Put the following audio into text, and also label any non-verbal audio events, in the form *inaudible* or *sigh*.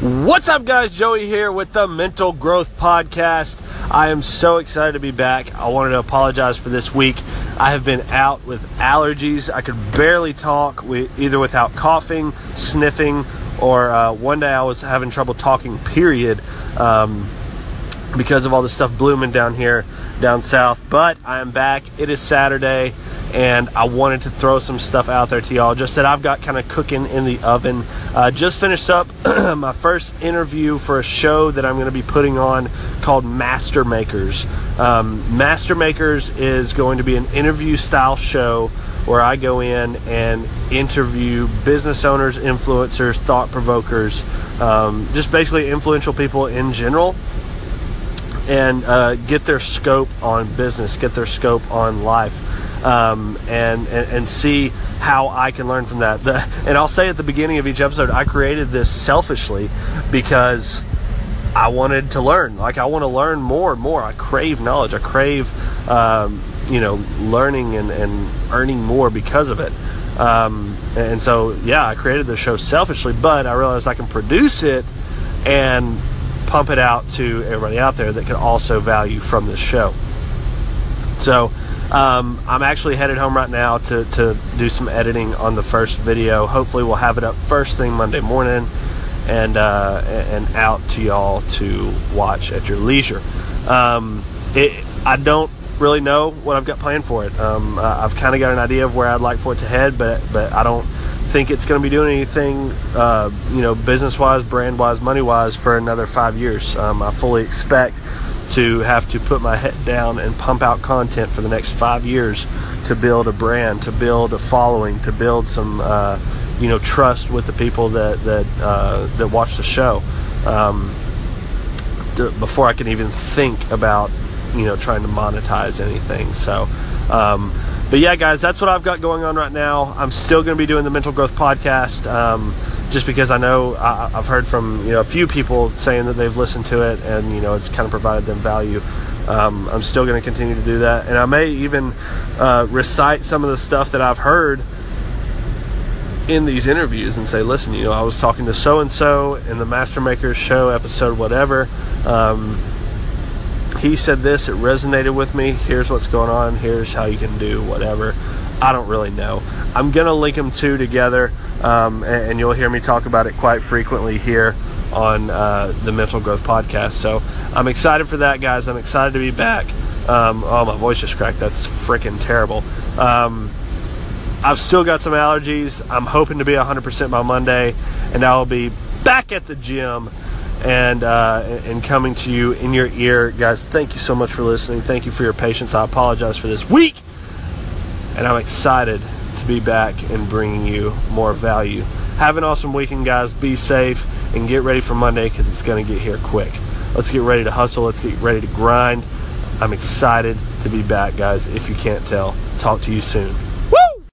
What's up, guys? Joey here with the Mental Growth Podcast. I am so excited to be back. I wanted to apologize for this week. I have been out with allergies. I could barely talk, either without coughing, sniffing, or uh, one day I was having trouble talking, period, um, because of all the stuff blooming down here, down south. But I am back. It is Saturday and I wanted to throw some stuff out there to y'all just that I've got kind of cooking in the oven. Uh, just finished up *clears throat* my first interview for a show that I'm going to be putting on called Master Makers. Um, Master Makers is going to be an interview style show where I go in and interview business owners, influencers, thought provokers, um, just basically influential people in general and uh, get their scope on business, get their scope on life um, and, and, and see how I can learn from that. The, and I'll say at the beginning of each episode, I created this selfishly because I wanted to learn. Like I want to learn more and more. I crave knowledge. I crave, um, you know, learning and, and earning more because of it. Um, and so, yeah, I created the show selfishly, but I realized I can produce it and pump it out to everybody out there that can also value from this show. So, um, I'm actually headed home right now to, to do some editing on the first video. Hopefully, we'll have it up first thing Monday morning and uh, and out to y'all to watch at your leisure. Um, it, I don't really know what I've got planned for it. Um, I've kind of got an idea of where I'd like for it to head, but but I don't think it's going to be doing anything, uh, you know, business wise, brand wise, money wise for another five years. Um, I fully expect to have to put my head down and pump out content for the next five years to build a brand, to build a following, to build some, uh, you know, trust with the people that that uh, that watch the show. Um, to, before I can even think about, you know, trying to monetize anything. So. Um, but yeah, guys, that's what I've got going on right now. I'm still going to be doing the Mental Growth Podcast. Um, just because I know I, have heard from you know a few people saying that they've listened to it and you know it's kind of provided them value. Um, I'm still going to continue to do that, and I may even uh, recite some of the stuff that I've heard in these interviews and say, listen, you know, I was talking to so and so in the Master Makers show episode, whatever. Um, he said this, it resonated with me. Here's what's going on. Here's how you can do whatever. I don't really know. I'm going to link them two together um, and, and, you'll hear me talk about it quite frequently here on uh, the Mental Growth Podcast. So I'm excited for that, guys. I'm excited to be back. Um, oh, my voice just cracked. That's freaking terrible. Um, I've still got some allergies. I'm hoping to be 100% by Monday, and I will be back at the gym and uh, and coming to you in your ear, guys. Thank you so much for listening. Thank you for your patience. I apologize for this week, and I'm excited to be back and bringing you more value. Have an awesome weekend, guys. Be safe and get ready for Monday because it's going to get here quick. Let's get ready to hustle. Let's get ready to grind. I'm excited to be back, guys. If you can't tell, talk to you soon.